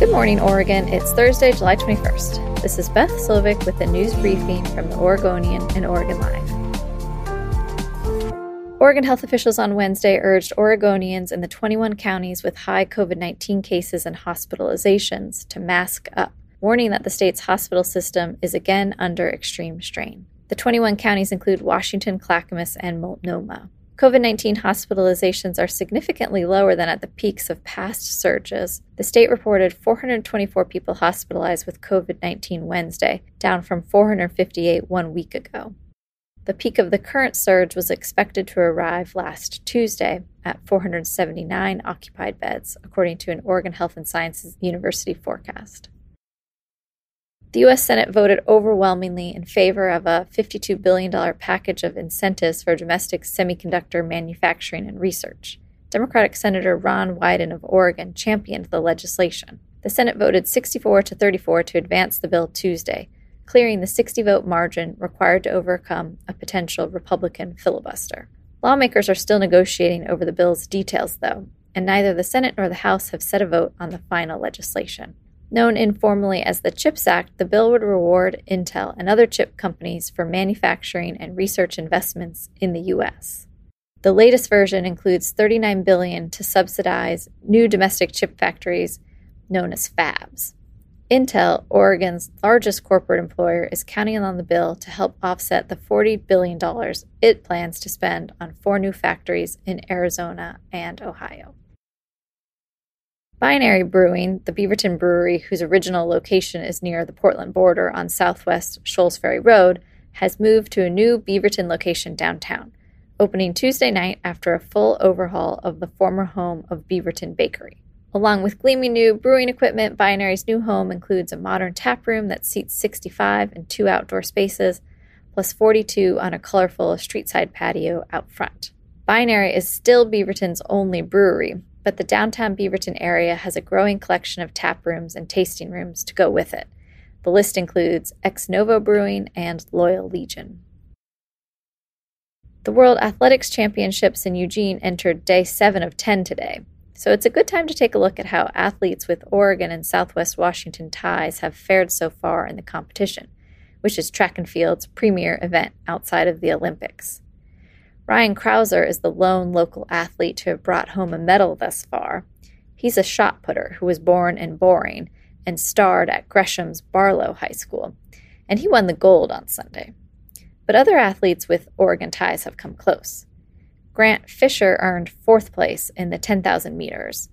Good morning, Oregon. It's Thursday, July 21st. This is Beth Slovic with the news briefing from the Oregonian and Oregon Live. Oregon health officials on Wednesday urged Oregonians in the 21 counties with high COVID 19 cases and hospitalizations to mask up, warning that the state's hospital system is again under extreme strain. The 21 counties include Washington, Clackamas, and Multnomah. COVID 19 hospitalizations are significantly lower than at the peaks of past surges. The state reported 424 people hospitalized with COVID 19 Wednesday, down from 458 one week ago. The peak of the current surge was expected to arrive last Tuesday at 479 occupied beds, according to an Oregon Health and Sciences University forecast. The U.S. Senate voted overwhelmingly in favor of a $52 billion package of incentives for domestic semiconductor manufacturing and research. Democratic Senator Ron Wyden of Oregon championed the legislation. The Senate voted 64 to 34 to advance the bill Tuesday, clearing the 60 vote margin required to overcome a potential Republican filibuster. Lawmakers are still negotiating over the bill's details, though, and neither the Senate nor the House have set a vote on the final legislation. Known informally as the CHIPS Act, the bill would reward Intel and other chip companies for manufacturing and research investments in the U.S. The latest version includes 39 billion to subsidize new domestic chip factories known as fabs. Intel, Oregon's largest corporate employer, is counting on the bill to help offset the $40 billion it plans to spend on four new factories in Arizona and Ohio. Binary Brewing, the Beaverton brewery whose original location is near the Portland border on southwest Scholls Ferry Road, has moved to a new Beaverton location downtown, opening Tuesday night after a full overhaul of the former home of Beaverton Bakery. Along with gleaming new brewing equipment, Binary's new home includes a modern tap room that seats 65 and two outdoor spaces, plus 42 on a colorful street-side patio out front. Binary is still Beaverton's only brewery, but the downtown Beaverton area has a growing collection of tap rooms and tasting rooms to go with it. The list includes Ex Novo Brewing and Loyal Legion. The World Athletics Championships in Eugene entered day 7 of 10 today, so it's a good time to take a look at how athletes with Oregon and Southwest Washington ties have fared so far in the competition, which is track and field's premier event outside of the Olympics. Ryan Crouser is the lone local athlete to have brought home a medal thus far. He's a shot putter who was born in Boring and starred at Gresham's Barlow High School, and he won the gold on Sunday. But other athletes with Oregon ties have come close. Grant Fisher earned fourth place in the 10,000 meters,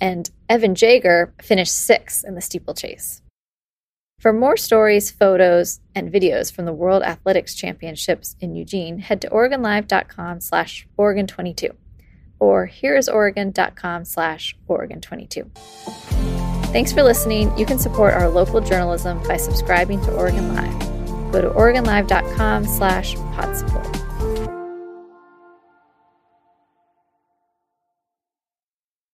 and Evan Jager finished sixth in the steeplechase. For more stories, photos, and videos from the World Athletics Championships in Eugene, head to OregonLive.com slash Oregon22 or hereisoregon.com slash Oregon22. Thanks for listening. You can support our local journalism by subscribing to Oregon Live. Go to OregonLive.com slash pod support.